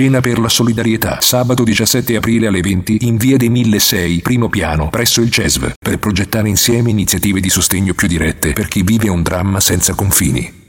Cena per la solidarietà, sabato 17 aprile alle 20 in via dei 1006, primo piano, presso il CESV, per progettare insieme iniziative di sostegno più dirette per chi vive un dramma senza confini.